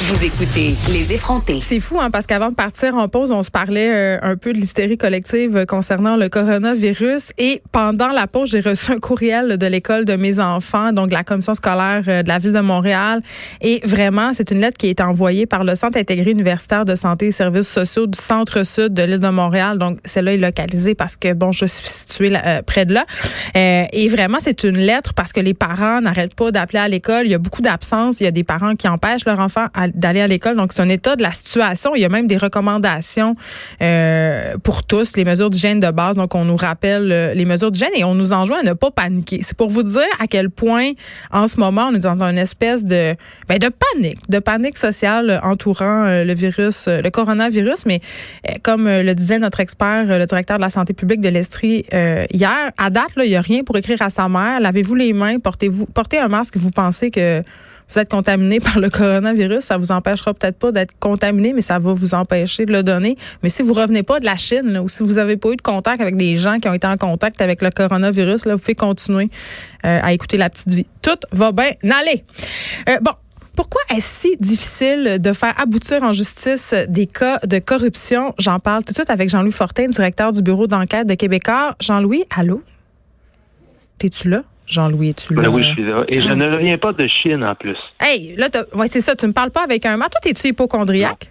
vous écoutez Les effrontés. C'est fou, hein, parce qu'avant de partir en pause, on se parlait euh, un peu de l'hystérie collective euh, concernant le coronavirus. Et pendant la pause, j'ai reçu un courriel de l'école de mes enfants, donc la commission scolaire euh, de la ville de Montréal. Et vraiment, c'est une lettre qui été envoyée par le Centre intégré universitaire de santé et services sociaux du centre-sud de l'île de Montréal. Donc, celle-là est localisée parce que, bon, je suis située près de là. et vraiment, c'est une lettre parce que les parents n'arrêtent pas d'appeler à l'école. Il y a beaucoup d'absences. Il y a des parents qui empêchent leur enfant à d'aller à l'école. Donc, c'est un état de la situation. Il y a même des recommandations euh, pour tous, les mesures d'hygiène de base. Donc, on nous rappelle euh, les mesures d'hygiène et on nous enjoint à ne pas paniquer. C'est pour vous dire à quel point, en ce moment, on est dans une espèce de, ben, de panique, de panique sociale entourant euh, le virus, le coronavirus. Mais comme le disait notre expert, le directeur de la santé publique de l'Estrie hier, à date, là, il n'y a rien pour écrire à sa mère. Lavez-vous les mains, portez-vous, portez un masque. Vous pensez que vous êtes contaminé par le coronavirus, ça vous empêchera peut-être pas d'être contaminé, mais ça va vous empêcher de le donner. Mais si vous revenez pas de la Chine, ou si vous avez pas eu de contact avec des gens qui ont été en contact avec le coronavirus, là, vous pouvez continuer euh, à écouter la petite vie. Tout va bien aller. Euh, bon. Pourquoi est-ce si difficile de faire aboutir en justice des cas de corruption? J'en parle tout de suite avec Jean-Louis Fortin, directeur du bureau d'enquête de Québécois. Jean-Louis, allô? T'es-tu là? Jean-Louis, es-tu là? oui, je suis là. Et je ne reviens pas de Chine en plus. Hey, là, ouais, c'est ça, tu me parles pas avec un mât. Toi, es-tu hypochondriaque?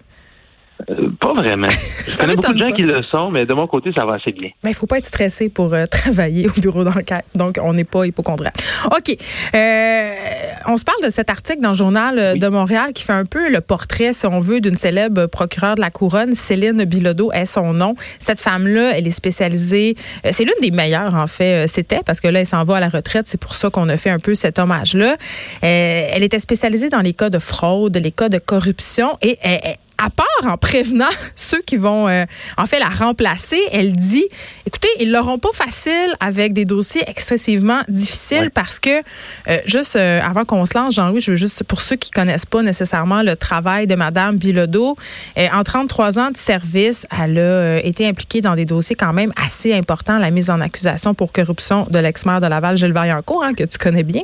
Euh, pas vraiment. Je connais beaucoup de gens qui le sont, mais de mon côté, ça va assez bien. Mais il faut pas être stressé pour euh, travailler au bureau d'enquête. Donc, on n'est pas hypochondriaque. OK. Euh, on se parle de cet article dans le journal de Montréal qui fait un peu le portrait, si on veut, d'une célèbre procureure de la couronne. Céline Bilodeau est son nom. Cette femme-là, elle est spécialisée. c'est l'une des meilleures, en fait. C'était parce que là, elle s'en va à la retraite. C'est pour ça qu'on a fait un peu cet hommage-là. elle était spécialisée dans les cas de fraude, les cas de corruption et elle, à part en prévenant ceux qui vont euh, en fait la remplacer, elle dit écoutez, ils l'auront pas facile avec des dossiers excessivement difficiles parce que euh, juste euh, avant qu'on se lance, Jean-Louis, je veux juste pour ceux qui connaissent pas nécessairement le travail de madame Bilodeau, en 33 ans de service, elle a été impliquée dans des dossiers quand même assez importants, la mise en accusation pour corruption de l'ex-maire de Laval Gilles Vaillancourt hein, que tu connais bien.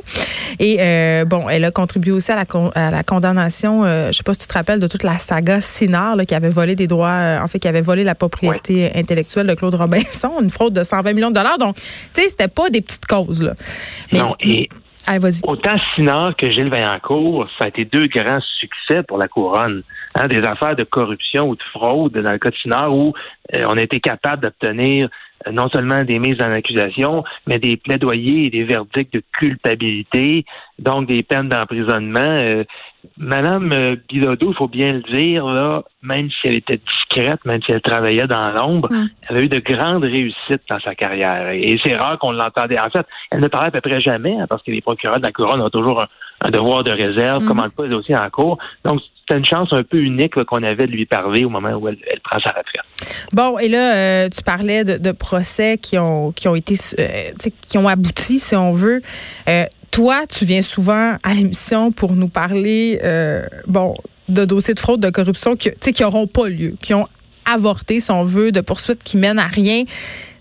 Et bon, elle a contribué aussi à la, à la condamnation, je sais pas si tu te rappelles de toute la saga Sinard qui avait volé des droits, euh, en fait, qui avait volé la propriété intellectuelle de Claude Robinson, une fraude de 120 millions de dollars. Donc, tu sais, c'était pas des petites causes. Là. non, et autant Sinard que Gilles Vaillancourt, ça a été deux grands succès pour la couronne. Hein, des affaires de corruption ou de fraude dans le cas de Sinard où euh, on a été capable d'obtenir non seulement des mises en accusation, mais des plaidoyers et des verdicts de culpabilité, donc des peines d'emprisonnement. Madame euh, Bilodeau, il faut bien le dire, là, même si elle était discrète, même si elle travaillait dans l'ombre, elle a eu de grandes réussites dans sa carrière. Et c'est rare qu'on l'entendait. En fait, elle ne parlait à peu près jamais, hein, parce que les procureurs de la couronne ont toujours un, devoir de réserve, mm. comment pas les dossiers en cours. Donc, c'était une chance un peu unique qu'on avait de lui parler au moment où elle, prend sa retraite. Bon, et là, euh, tu parlais de, procès qui ont qui ont été euh, qui ont abouti, si on veut toi, tu viens souvent à l'émission pour nous parler, euh, bon, de dossiers de fraude, de corruption qui, qui n'auront pas lieu, qui ont avorté, si on veut, de poursuites qui mènent à rien.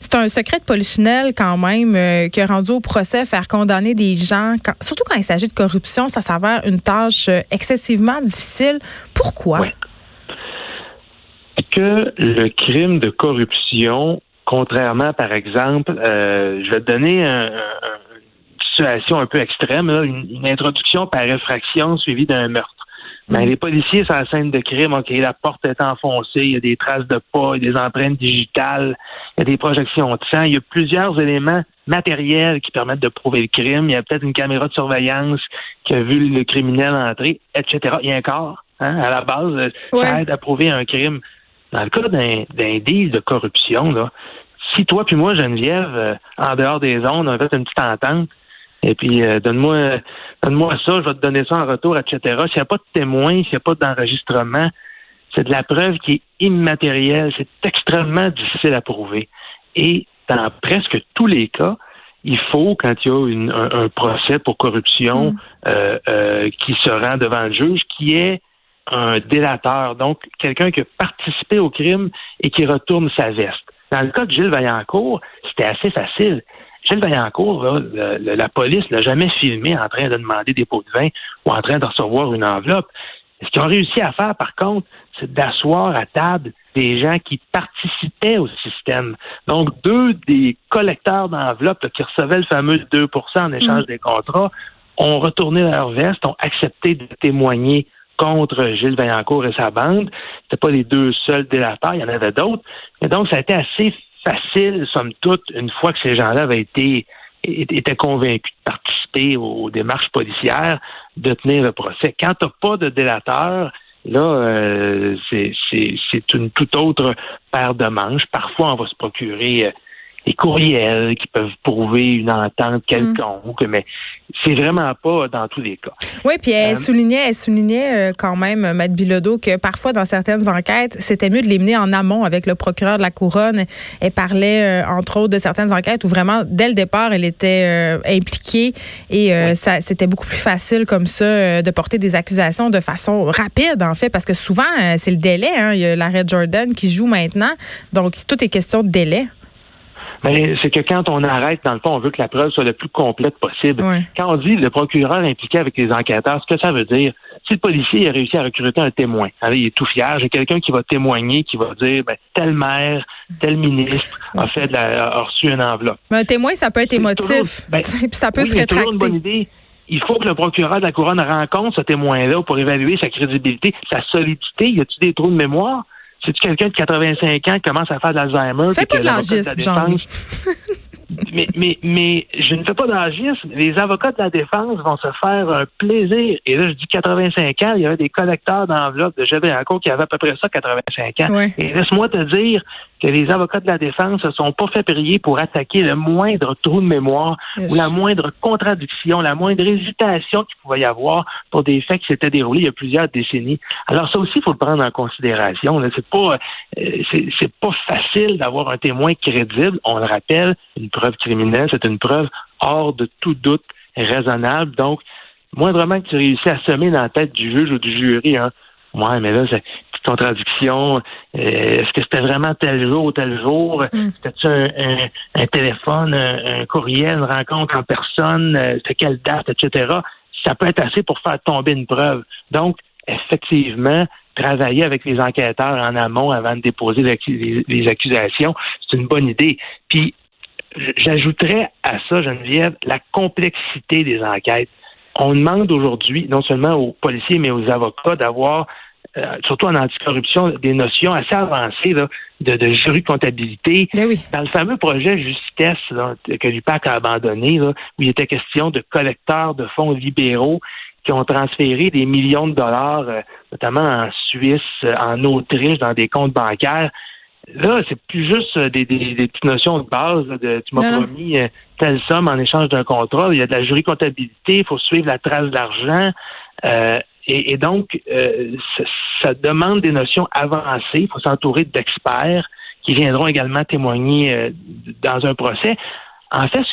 C'est un secret de polichinelle quand même euh, qui a rendu au procès faire condamner des gens, surtout quand il s'agit de corruption, ça s'avère une tâche euh, excessivement difficile. Pourquoi? Que le crime de corruption, contrairement par exemple, je vais te donner un situation un peu extrême, une, introduction par effraction suivie d'un meurtre. Mais mm. les policiers sur la scène de crime, OK, la porte est enfoncée, il y a des traces de pas, il y a des empreintes digitales, il y a des projections de sang, il y a plusieurs éléments matériels qui permettent de prouver le crime. Il y a peut-être une caméra de surveillance qui a vu le criminel entrer, etc. Il y a un corps, hein, à la base, ça aide à prouver un crime. Dans le cas d'un de corruption, là, si toi puis moi, Geneviève, euh, en dehors des ondes, on a fait une petite entente, et puis, euh, donne-moi donne-moi ça, je vais te donner ça en retour, etc. S'il n'y a pas de témoin, s'il n'y a pas d'enregistrement, c'est de la preuve qui est immatérielle. C'est extrêmement difficile à prouver. Et dans presque tous les cas, il faut, quand il y a un, procès pour corruption mm. euh, euh, qui se rend devant le juge, qui est un délateur, donc quelqu'un qui a participé au crime et qui retourne sa veste. Dans le cas de Gilles Vaillancourt, c'était assez facile. Gilles Vaillancourt, là, la police l'a jamais filmé en train de demander des pots de vin ou en train de recevoir une enveloppe. Ce qu'ils ont réussi à faire, par contre, c'est d'asseoir à table des gens qui participaient au système. Donc, deux des collecteurs d'enveloppes qui recevaient le fameux 2% en échange mm. des contrats ont retourné leur veste, ont accepté de témoigner contre Gilles Vaillancourt et sa bande. C'était pas les deux seuls délateurs, il y en avait d'autres. Et donc, ça a été assez facile, somme toute, une fois que ces gens-là avaient été étaient convaincus de participer aux démarches policières, de tenir le procès. Quand tu pas de délateur, là, euh, c'est une toute autre paire de manches. Parfois, on va se procurer euh, des courriels qui peuvent prouver une entente mm. quelconque, mais c'est vraiment pas dans tous les cas. Oui, puis elle euh, soulignait, elle soulignait euh, quand même, Maître Bilodeau, que parfois dans certaines enquêtes, c'était mieux de les mener en amont avec le procureur de la couronne. Elle parlait euh, entre autres de certaines enquêtes où vraiment dès le départ, elle était impliquée et ça c'était beaucoup plus facile comme ça de porter des accusations de façon rapide en fait, parce que souvent c'est le délai. Hein. Il y a l'arrêt Jordan qui joue maintenant, donc tout est question de délai. Mais c'est que quand on arrête, dans le fond, on veut que la preuve soit le plus complète possible. Quand on dit le procureur impliqué avec les enquêteurs, ce que ça veut dire, si le policier a réussi à recruter un témoin, il est tout fier, j'ai quelqu'un qui va témoigner, qui va dire, ben, tel maire, tel ministre a fait de la, a reçu une enveloppe. Mais un témoin, ça peut être émotif, ben, puis ça peut se rétracter. une bonne idée il faut que le procureur de la couronne rencontre ce témoin-là pour évaluer sa crédibilité, sa solidité. Y a-t-il des trous de mémoire? C'est quelqu'un de 85 ans qui commence à faire de l'Alzheimer. C'est pas de l'agisme, jean mais, mais, mais je ne fais pas d'agisme. Les avocats de la défense vont se faire un plaisir. Et là, je dis 85 ans, il y avait des collecteurs d'enveloppes de encore qui avaient à peu près ça, 85 ans. Et laisse-moi te dire que les avocats de la défense ne sont pas fait prier pour attaquer le moindre trou de mémoire ou la moindre contradiction, la moindre hésitation qu'il pouvait y avoir pour des faits qui s'étaient déroulés il y a plusieurs décennies. Alors ça aussi, il faut le prendre en considération. C'est pas, euh, c'est pas facile d'avoir un témoin crédible. On le rappelle, une preuve criminelle, c'est une preuve hors de tout doute raisonnable. Donc, moindrement que tu réussis à semer dans la tête du juge ou du jury, hein, ouais, mais là, c'est contradiction. Euh, est-ce que c'était vraiment tel jour ou tel jour? Mm. C'était-tu un, téléphone, un, courriel, une rencontre en personne? Euh, c'était quelle date, etc.? Ça peut être assez pour faire tomber une preuve. Donc, effectivement, travailler avec les enquêteurs en amont avant de déposer les accusations, c'est une bonne idée. Puis, J'ajouterais à ça, Geneviève, la complexité des enquêtes. On demande aujourd'hui, non seulement aux policiers, mais aux avocats, d'avoir, euh, surtout en anticorruption, des notions assez avancées de, de jury de comptabilité. Ben Dans le fameux projet Justesse que l'UPAC a abandonné, où il était question de collecteurs de fonds libéraux qui ont transféré des millions de dollars, euh, notamment en Suisse, en Autriche, dans des comptes bancaires Là, c'est plus juste euh, des, petites notions de base. de, tu m'as promis euh, telle somme en échange d'un contrat. Il y a de la jury comptabilité, il faut suivre la trace d'argent. Euh, et, donc, ça, demande des notions avancées. Il faut s'entourer d'experts qui viendront également témoigner dans un procès. En fait,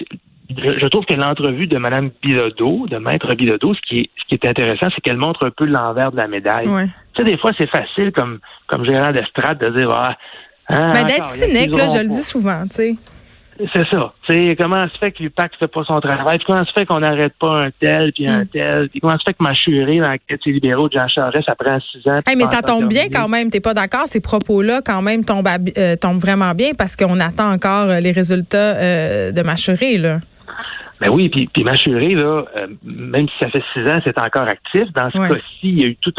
je, trouve que l'entrevue de Mme Bilodeau, de Maître Bilodeau, ce qui est, ce qui est intéressant, c'est qu'elle montre un peu l'envers de la médaille. Tu sais, des fois, c'est facile comme, comme gérant d'estrade de dire, ah, ah, ben, d'être cynique, là, je le dis souvent, tu sais. C'est ça. sais, comment se fait que l'UPAC ne fait pas son travail? comment se fait qu'on n'arrête pas un tel, puis un mm. tel? Puis comment se fait que ma chérie dans la quête libéraux de Jean Charest, ça prend six ans? mais ça tombe bien quand même. T'es pas d'accord? Ces propos-là, quand même, tombent, euh, tombent vraiment bien parce qu'on attend encore euh, les résultats euh, de ma là. Ben oui, puis, puis là, même si ça fait six ans, c'est encore actif. Dans ce cas-ci, il y a eu tout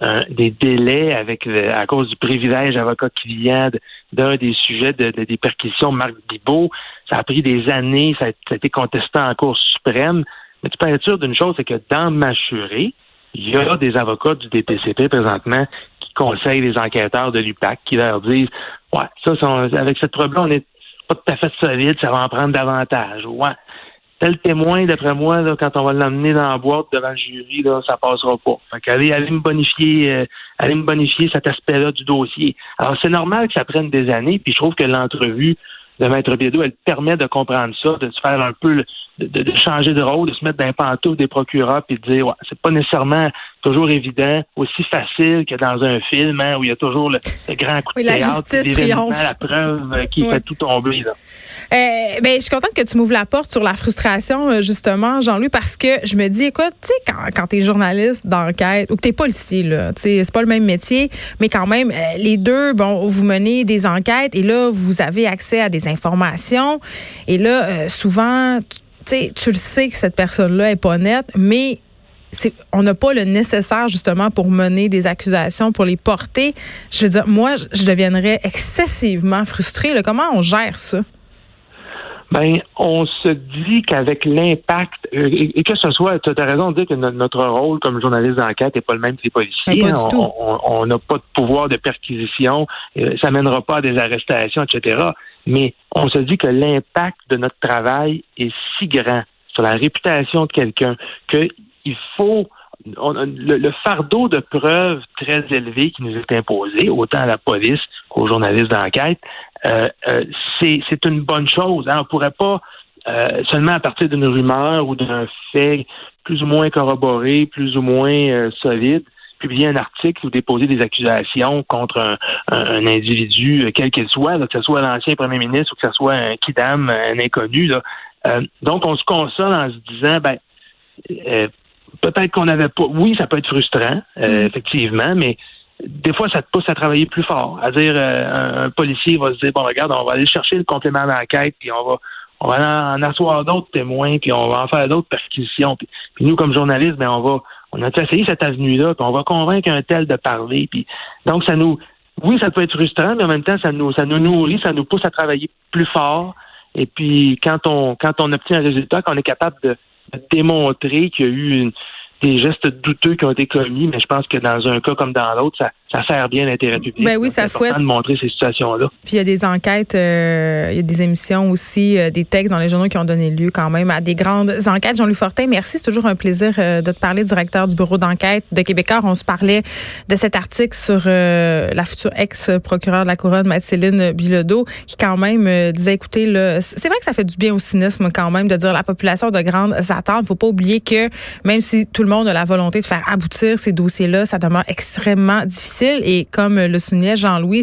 un, des délais avec à cause du privilège avocat-client d'un des sujets de, des perquisitions de Marc Bibot. Ça a pris des années, ça a, été contesté en Cour suprême. Mais tu peux être sûr d'une chose, c'est que dans Machuré, il y a des avocats du DPCP présentement qui conseillent les enquêteurs de l'UPAC, qui leur disent Ouais, ça, avec cette preuve-là, on n'est pas tout à fait solide, ça va en prendre davantage. Ouais tel témoin, d'après moi, là, quand on va l'emmener dans la boîte devant le jury, là, ça passera pas. Fait qu'allez, allez me bonifier, euh, allez me bonifier cet aspect-là du dossier. Alors, c'est normal que ça prenne des années, puis je trouve que l'entrevue de Maître Biedou, elle permet de comprendre ça, de se faire un peu, de, de, changer de rôle, de se mettre dans les des procureurs, puis de dire, ouais, c'est pas nécessairement toujours évident, aussi facile que dans un film hein, où il y a toujours le, grand coup de oui, la justice triomphe. la preuve euh, qui fait tout tomber. Là. Euh, ben, je suis contente que tu m'ouvres la porte sur la frustration, euh, justement, Jean-Louis, parce que je me dis, écoute, tu sais, quand, quand tu es journaliste d'enquête ou que tu policier, là, tu sais, c'est pas le même métier, mais quand même, les deux, bon, vous menez des enquêtes et là, vous avez accès à des informations. Et là, souvent, tu sais, tu le sais que cette personne-là est pas nette, mais on n'a pas le nécessaire justement pour mener des accusations, pour les porter. Je veux dire, moi, je deviendrais excessivement frustrée. Comment on gère ça? Ben, on se dit qu'avec l'impact, euh, et, que ce soit, tu as raison de dire que notre, rôle comme journaliste d'enquête n'est pas le même que les policiers. Ben, on n'a pas de pouvoir de perquisition, euh, ça mènera pas à des arrestations, etc. Mais on se dit que l'impact de notre travail est si grand sur la réputation de quelqu'un que il faut le, fardeau de preuves très élevé qui nous est imposé, autant à la police qu'aux journalistes d'enquête, euh, euh, c'est une bonne chose. Hein. On ne pourrait pas euh, seulement à partir d'une rumeur ou d'un fait plus ou moins corroboré, plus ou moins solide, publier un article ou déposer des accusations contre un, un, individu, quel qu'il soit, que ce soit l'ancien premier ministre ou que ce soit un kidam, un inconnu. Là. donc, on se console en se disant, ben, peut-être qu'on n'avait pas. Oui, ça peut être frustrant, euh, mm. effectivement, mais des fois, ça te pousse à travailler plus fort. À dire, euh, un, policier va se dire, bon, regarde, on va aller chercher le complément d'enquête, puis on va, on va en, asseoir d'autres témoins, puis on va en faire d'autres perquisitions. Puis, nous, comme journalistes, ben, on va, on a essayé cette avenue-là, puis on va convaincre un tel de parler. Puis, donc, ça nous, oui, ça peut être frustrant, mais en même temps, ça nous, ça nous nourrit, ça nous pousse à travailler plus fort. Et puis, quand on, quand on obtient un résultat, qu'on est capable de, démontrer qu'il y a eu une, des gestes douteux qui ont été commis, mais je pense que dans un cas comme dans l'autre, ça, ça sert bien l'intérêt public. Ben oui, ça fouette. de montrer ces situations-là. Puis il y a des enquêtes, euh, il y a des émissions aussi, euh, des textes dans les journaux qui ont donné lieu quand même à des grandes enquêtes. Jean-Louis Fortin, merci. C'est toujours un plaisir euh, de te parler, directeur du bureau d'enquête de Québécois. On se parlait de cet article sur la future ex-procureure de la Couronne, Mathilde Bilodeau, qui quand même disait, écoutez, c'est vrai que ça fait du bien au cynisme quand même de dire la population de grandes attentes. Il faut pas oublier que même si tout le monde a la volonté de faire aboutir ces dossiers-là, ça demeure extrêmement difficile. Et comme le soulignait Jean-Louis,